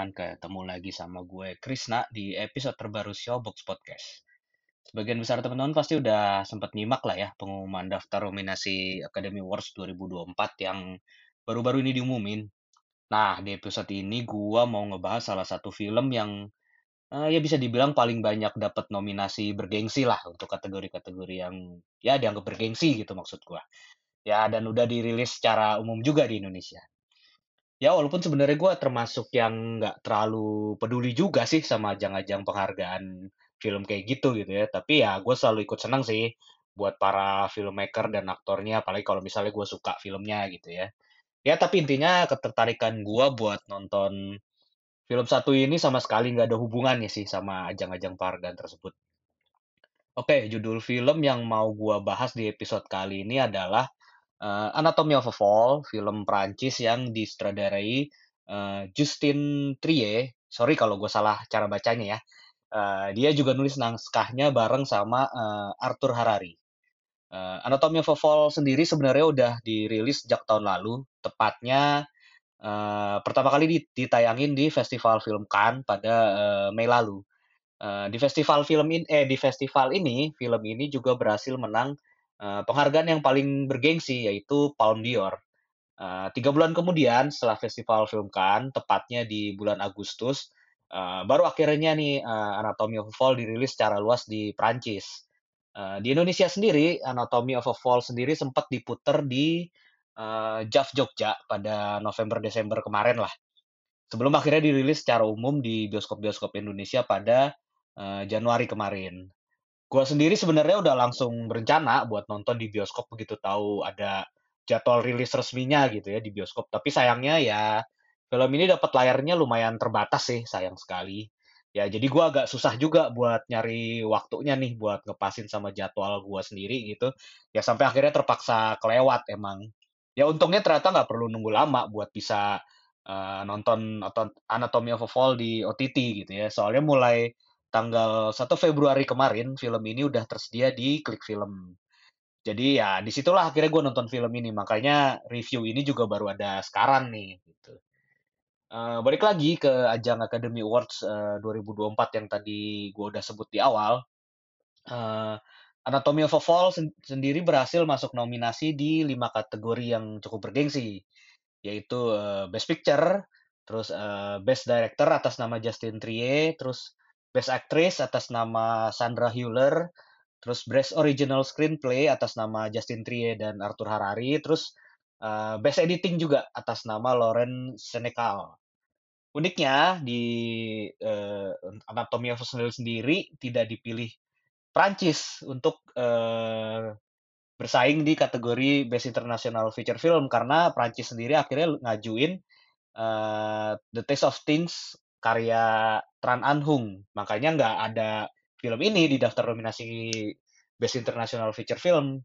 Teman-teman, ketemu lagi sama gue Krisna di episode terbaru Showbox Podcast. Sebagian besar teman-teman pasti udah sempat nyimak lah ya pengumuman daftar nominasi Academy Awards 2024 yang baru-baru ini diumumin. Nah, di episode ini gue mau ngebahas salah satu film yang eh, ya bisa dibilang paling banyak dapat nominasi bergengsi lah untuk kategori-kategori yang ya dianggap bergengsi gitu maksud gue. Ya, dan udah dirilis secara umum juga di Indonesia. Ya walaupun sebenarnya gue termasuk yang nggak terlalu peduli juga sih sama ajang-ajang penghargaan film kayak gitu gitu ya. Tapi ya gue selalu ikut senang sih buat para filmmaker dan aktornya, apalagi kalau misalnya gue suka filmnya gitu ya. Ya tapi intinya ketertarikan gue buat nonton film satu ini sama sekali nggak ada hubungannya sih sama ajang-ajang penghargaan tersebut. Oke, judul film yang mau gue bahas di episode kali ini adalah eh, Anatomy of a Fall, film Prancis yang disutradarai eh, Justin Trier. Sorry kalau gue salah cara bacanya ya. Eh, dia juga nulis naskahnya bareng sama eh, Arthur Harari. Eh, Anatomy of a Fall sendiri sebenarnya udah dirilis sejak tahun lalu, tepatnya eh, pertama kali di- ditayangin di Festival Film Cannes pada eh, Mei lalu. Eh, di festival film ini, eh di festival ini, film ini juga berhasil menang eh, penghargaan yang paling bergengsi yaitu Palme d'Or. Eh, tiga bulan kemudian setelah festival film Cannes, tepatnya di bulan Agustus, eh, baru akhirnya nih eh, Anatomy of a Fall dirilis secara luas di Prancis. Eh, di Indonesia sendiri, Anatomy of a Fall sendiri sempat diputer di eh, JAF Jogja pada November-Desember kemarin lah. Sebelum akhirnya dirilis secara umum di bioskop-bioskop Indonesia pada eh, Januari kemarin. Gua sendiri sebenarnya udah langsung berencana buat nonton di bioskop begitu tahu ada jadwal rilis resminya gitu ya di bioskop. Tapi sayangnya ya film ini dapat layarnya lumayan terbatas sih, sayang sekali. Ya jadi gua agak susah juga buat nyari waktunya nih buat ngepasin sama jadwal gua sendiri gitu. Ya sampai akhirnya terpaksa kelewat emang. Ya untungnya ternyata nggak perlu nunggu lama buat bisa eh, nonton atau Anatomy of a Fall di OTT gitu ya. Soalnya mulai tanggal 1 Februari kemarin film ini udah tersedia di Klik Film. Jadi ya di situlah akhirnya gue nonton film ini. Makanya review ini juga baru ada sekarang nih. Gitu. Eh, balik lagi ke ajang Academy Awards eh, 2024 yang tadi gue udah sebut di awal. Eh, Anatomy of a Fall sen- sendiri berhasil masuk nominasi di lima kategori yang cukup bergengsi, yaitu eh, Best Picture, terus eh, Best Director atas nama Justin Trier, terus Best Actress atas nama Sandra Hüller, terus Best Original Screenplay atas nama Justin Trier dan Arthur Harari, terus eh, Best Editing juga atas nama Lauren Senecal. Uniknya di eh, Anatomy of a sendiri tidak dipilih Prancis untuk eh, bersaing di kategori Best International Feature Film karena Prancis sendiri akhirnya ngajuin eh, The Taste of Things karya Tran Anh Hung. Makanya nggak ada film ini di daftar nominasi Best International Feature Film.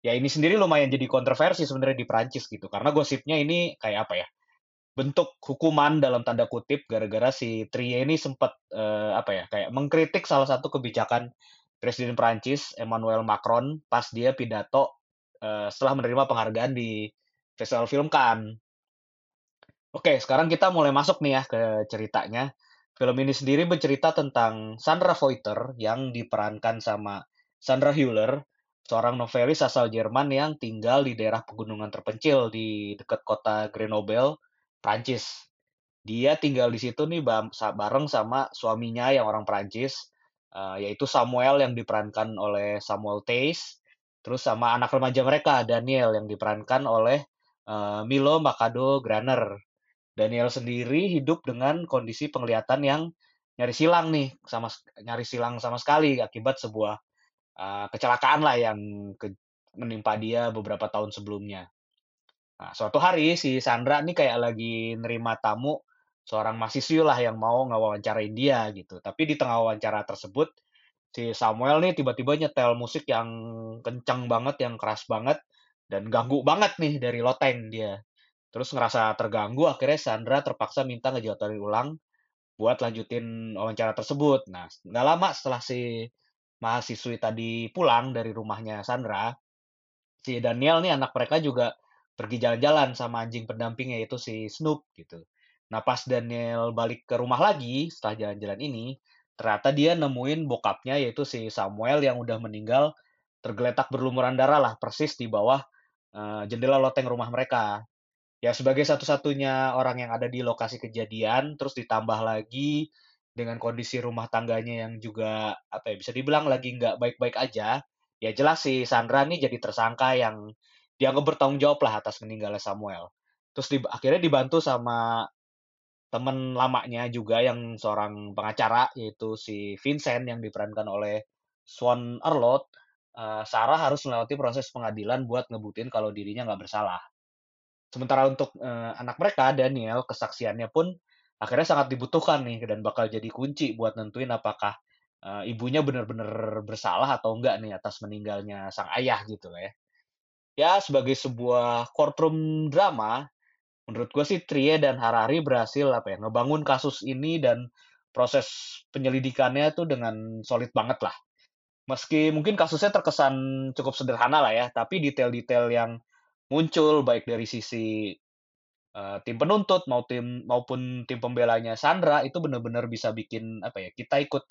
Ya ini sendiri lumayan jadi kontroversi sebenarnya di Prancis gitu karena gosipnya ini kayak apa ya? bentuk hukuman dalam tanda kutip gara-gara si Trier ini sempat eh, apa ya kayak mengkritik salah satu kebijakan Presiden Prancis Emmanuel Macron pas dia pidato eh, setelah menerima penghargaan di Festival Film Cannes. Oke, sekarang kita mulai masuk nih ya ke ceritanya. Film ini sendiri bercerita tentang Sandra Voiter yang diperankan sama Sandra Hüller, seorang novelis asal Jerman yang tinggal di daerah pegunungan terpencil di dekat kota Grenoble, Prancis. Dia tinggal di situ nih bareng sama suaminya yang orang Perancis, eee, yaitu Samuel yang diperankan oleh Samuel Tace, terus sama anak remaja mereka, Daniel yang diperankan oleh, eee, Milo Machado Graner. Daniel sendiri hidup dengan kondisi penglihatan yang nyaris hilang nih, sama sek nyaris hilang sama sekali akibat sebuah, eee, kecelakaan lah yang ke menimpa dia beberapa tahun sebelumnya. Nah, suatu hari si Sandra nih kayak lagi nerima tamu, seorang mahasiswi lah yang mau ngewawancarain dia gitu. Tapi di tengah wawancara tersebut, si Samuel nih tiba-tiba nyetel musik yang kencang banget, yang keras banget, dan ganggu banget nih dari loteng dia. Terus ngerasa terganggu, akhirnya Sandra terpaksa minta ngejadwalin ulang buat lanjutin wawancara tersebut. Nah, nggak lama setelah si mahasiswi tadi pulang dari rumahnya Sandra, si Daniel nih anak mereka juga pergi jalan-jalan sama anjing pendampingnya yaitu si Snoop gitu. Nah pas Daniel balik ke rumah lagi setelah jalan-jalan ini, ternyata dia nemuin bokapnya yaitu si Samuel yang udah meninggal tergeletak berlumuran darah lah persis di bawah eh, jendela loteng rumah mereka. Ya sebagai satu-satunya orang yang ada di lokasi kejadian, terus ditambah lagi dengan kondisi rumah tangganya yang juga apa ya bisa dibilang lagi nggak baik-baik aja, ya jelas si Sandra nih jadi tersangka yang dianggap bertanggung jawab lah atas meninggalnya Samuel. Terus di, akhirnya dibantu sama temen lamanya juga yang seorang pengacara yaitu si Vincent yang diperankan oleh Swan Arlott. eh, Sarah harus melewati proses pengadilan buat ngebuktiin kalau dirinya nggak bersalah. Sementara untuk eh, anak mereka Daniel kesaksiannya pun akhirnya sangat dibutuhkan nih dan bakal jadi kunci buat nentuin apakah eh, ibunya benar-benar bersalah atau enggak nih atas meninggalnya sang ayah gitu ya. Ya sebagai sebuah courtroom drama, menurut gue sih Trie dan Harari berhasil apa ya ngebangun kasus ini dan proses penyelidikannya tuh dengan solid banget lah. Meski mungkin kasusnya terkesan cukup sederhana lah ya, tapi detail-detail yang muncul baik dari sisi eh, tim penuntut mau tim maupun tim pembelanya Sandra itu benar-benar bisa bikin apa ya kita ikut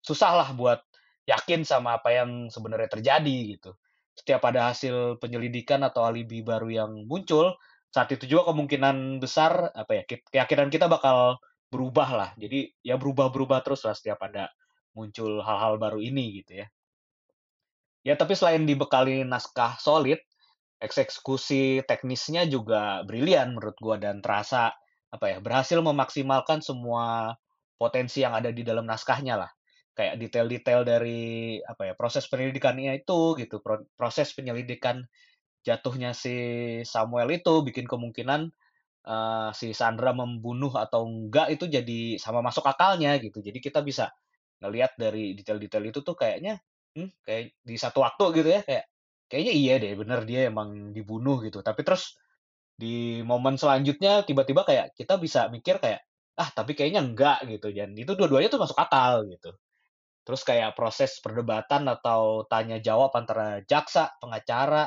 susah lah buat yakin sama apa yang sebenarnya terjadi gitu. Setiap ada hasil penyelidikan atau alibi baru yang muncul, saat itu juga kemungkinan besar apa ya ke- keyakinan kita bakal berubah lah. Jadi ya berubah-berubah terus lah setiap ada muncul hal-hal baru ini gitu ya. Ya tapi selain dibekali naskah solid, eksekusi teknisnya juga brilian menurut gua dan terasa apa ya berhasil memaksimalkan semua potensi yang ada di dalam naskahnya lah. Kayak detail-detail dari apa ya proses penyelidikannya itu gitu, pro- proses penyelidikan jatuhnya si Samuel itu bikin kemungkinan eee, si Sandra membunuh atau enggak itu jadi sama masuk akalnya gitu. Jadi kita bisa ngelihat dari detail-detail itu tuh kayaknya, hmm, kayak di satu waktu gitu ya, kayak kayaknya iya deh bener dia emang dibunuh gitu. Tapi terus di momen selanjutnya tiba-tiba kayak kita bisa mikir kayak, "Ah, tapi kayaknya enggak," gitu dan itu dua-duanya tuh masuk akal gitu. Terus kayak proses perdebatan atau tanya jawab antara jaksa, pengacara,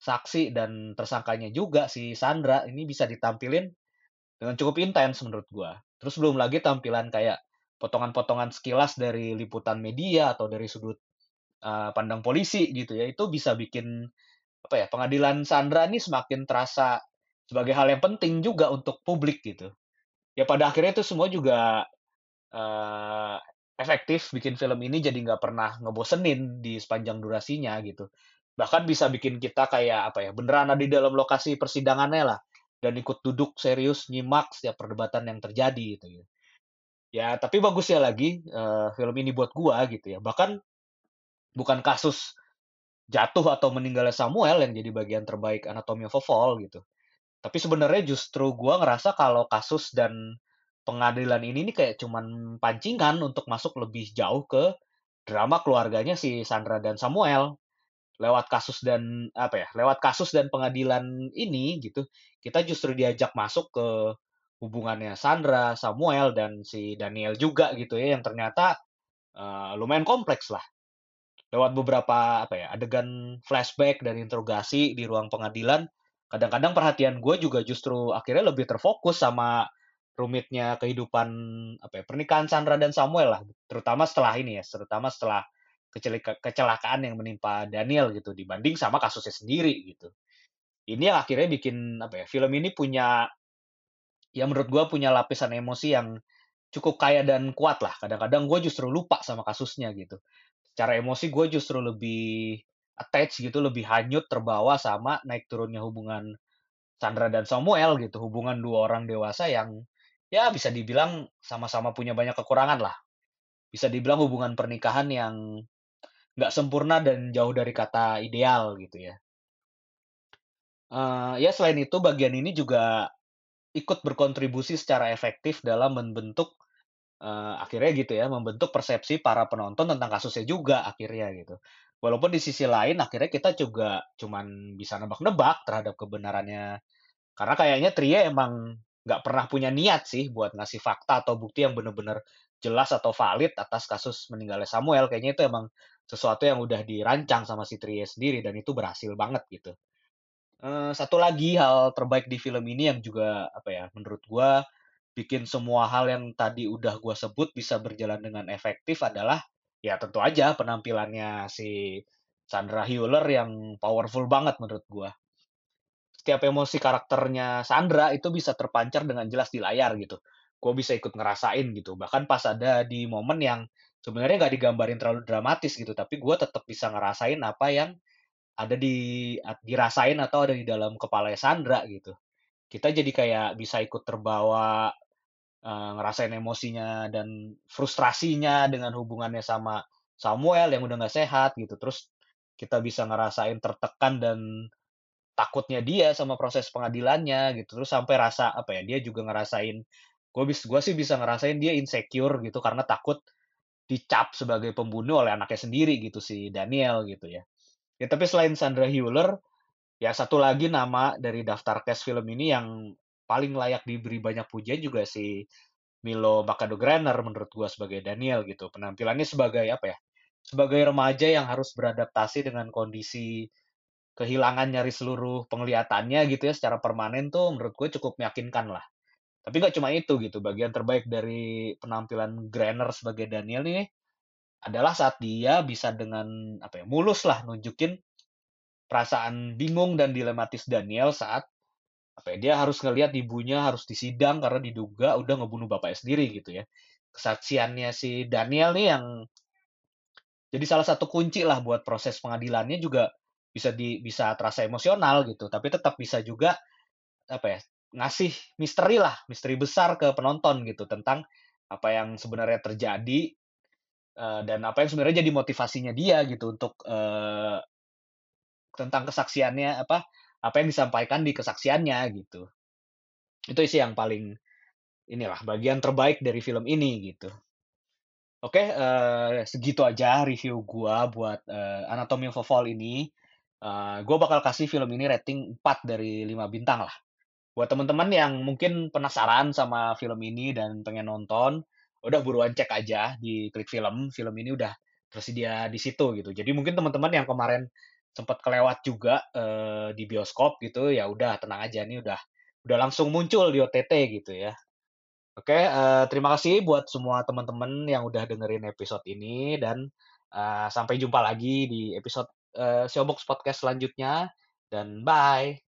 saksi, dan tersangkanya juga si Sandra ini bisa ditampilin dengan cukup intens menurut gua. Terus belum lagi tampilan kayak potongan-potongan sekilas dari liputan media atau dari sudut eh, pandang polisi gitu ya. Itu bisa bikin apa ya, pengadilan Sandra ini semakin terasa sebagai hal yang penting juga untuk publik gitu. Ya pada akhirnya itu semua juga eee, efektif bikin film ini jadi nggak pernah ngebosenin di sepanjang durasinya gitu. Bahkan bisa bikin kita kayak apa ya, beneran ada di dalam lokasi persidangannya lah, dan ikut duduk serius nyimak setiap perdebatan yang terjadi gitu ya. Ya tapi bagusnya lagi, eee, film ini buat gua gitu ya, bahkan bukan kasus jatuh atau meninggalnya Samuel yang jadi bagian terbaik Anatomy of a Fall gitu. Tapi sebenarnya justru gua ngerasa kalau kasus dan pengadilan ini nih kayak cuman pancingan untuk masuk lebih jauh ke drama keluarganya si Sandra dan Samuel. Lewat kasus dan apa ya, lewat kasus dan pengadilan ini gitu, kita justru diajak masuk ke hubungannya Sandra, Samuel, dan si Daniel juga gitu ya, yang ternyata eh, lumayan kompleks lah. Lewat beberapa apa ya, adegan flashback dan interogasi di ruang pengadilan, kadang-kadang perhatian gue juga justru akhirnya lebih terfokus sama rumitnya kehidupan apa ya, pernikahan Sandra dan Samuel lah, terutama setelah ini ya, terutama setelah kecelakaan yang menimpa Daniel gitu dibanding sama kasusnya sendiri gitu. Ini yang akhirnya bikin apa ya, film ini punya ya menurut gue punya lapisan emosi yang cukup kaya dan kuat lah. Kadang-kadang gue justru lupa sama kasusnya gitu. Secara emosi gue justru lebih attach gitu, lebih hanyut terbawa sama naik turunnya hubungan Sandra dan Samuel gitu. Hubungan dua orang dewasa yang ya bisa dibilang sama-sama punya banyak kekurangan lah. Bisa dibilang hubungan pernikahan yang nggak sempurna dan jauh dari kata ideal gitu ya. Uh, ya selain itu bagian ini juga ikut berkontribusi secara efektif dalam membentuk uh, akhirnya gitu ya, membentuk persepsi para penonton tentang kasusnya juga akhirnya gitu. Walaupun di sisi lain akhirnya kita juga cuman bisa nebak-nebak terhadap kebenarannya. Karena kayaknya Tria emang nggak pernah punya niat sih buat ngasih fakta atau bukti yang bener-bener jelas atau valid atas kasus meninggalnya Samuel. Kayaknya itu emang sesuatu yang udah dirancang sama si Tria sendiri dan itu berhasil banget gitu. Uh, satu lagi hal terbaik di film ini yang juga apa ya menurut gua bikin semua hal yang tadi udah gua sebut bisa berjalan dengan efektif adalah ya tentu aja penampilannya si Sandra Hewler yang powerful banget menurut gua. Setiap emosi karakternya Sandra itu bisa terpancar dengan jelas di layar gitu. Gue bisa ikut ngerasain gitu. Bahkan pas ada di momen yang sebenarnya nggak digambarin terlalu dramatis gitu, tapi gue tetap bisa ngerasain apa yang ada di dirasain atau ada di dalam kepala Sandra gitu. Kita jadi kayak bisa ikut terbawa uh, ngerasain emosinya dan frustrasinya dengan hubungannya sama Samuel yang udah nggak sehat gitu. Terus kita bisa ngerasain tertekan dan takutnya dia sama proses pengadilannya gitu. Terus sampai rasa apa ya? Dia juga ngerasain gue bis gue sih bisa ngerasain dia insecure gitu karena takut dicap sebagai pembunuh oleh anaknya sendiri gitu si Daniel gitu ya. Ya tapi selain Sandra Hewler, ya satu lagi nama dari daftar cast film ini yang paling layak diberi banyak pujian juga si Milo Graner menurut gua sebagai Daniel gitu. Penampilannya sebagai apa ya? Sebagai remaja yang harus beradaptasi dengan kondisi kehilangan nyari seluruh penglihatannya gitu ya secara permanen tuh menurut gue cukup meyakinkan lah. Tapi nggak cuma itu gitu. Bagian terbaik dari penampilan Graner sebagai Daniel nih adalah saat dia bisa dengan apa ya mulus lah nunjukin perasaan bingung dan dilematis Daniel saat apa ya dia harus ngelihat ibunya harus disidang karena diduga udah ngebunuh bapaknya sendiri gitu ya. Kesaksiannya si Daniel nih yang jadi salah satu kunci lah buat proses pengadilannya juga bisa di bisa terasa emosional gitu. Tapi tetap bisa juga apa ya ngasih misteri lah misteri besar ke penonton gitu tentang apa yang sebenarnya terjadi uh, dan apa yang sebenarnya jadi motivasinya dia gitu untuk uh, tentang kesaksiannya apa apa yang disampaikan di kesaksiannya gitu. Itu sih yang paling inilah bagian terbaik dari film ini gitu. Oke uh, segitu aja review gua buat uh, Anatomy of a Fall ini. Uh, gua bakal kasih film ini rating 4 dari 5 bintang lah. Buat teman-teman yang mungkin penasaran sama film ini dan pengen nonton udah buruan cek aja di klik film. Film ini udah tersedia di situ gitu. Jadi mungkin teman-teman yang kemarin sempat kelewat juga uh, di bioskop gitu ya udah tenang aja nih udah udah langsung muncul di OTT gitu ya. Oke uh, terima kasih buat semua teman-teman yang udah dengerin episode ini dan uh, sampai jumpa lagi di episode uh, Showbox Podcast selanjutnya dan bye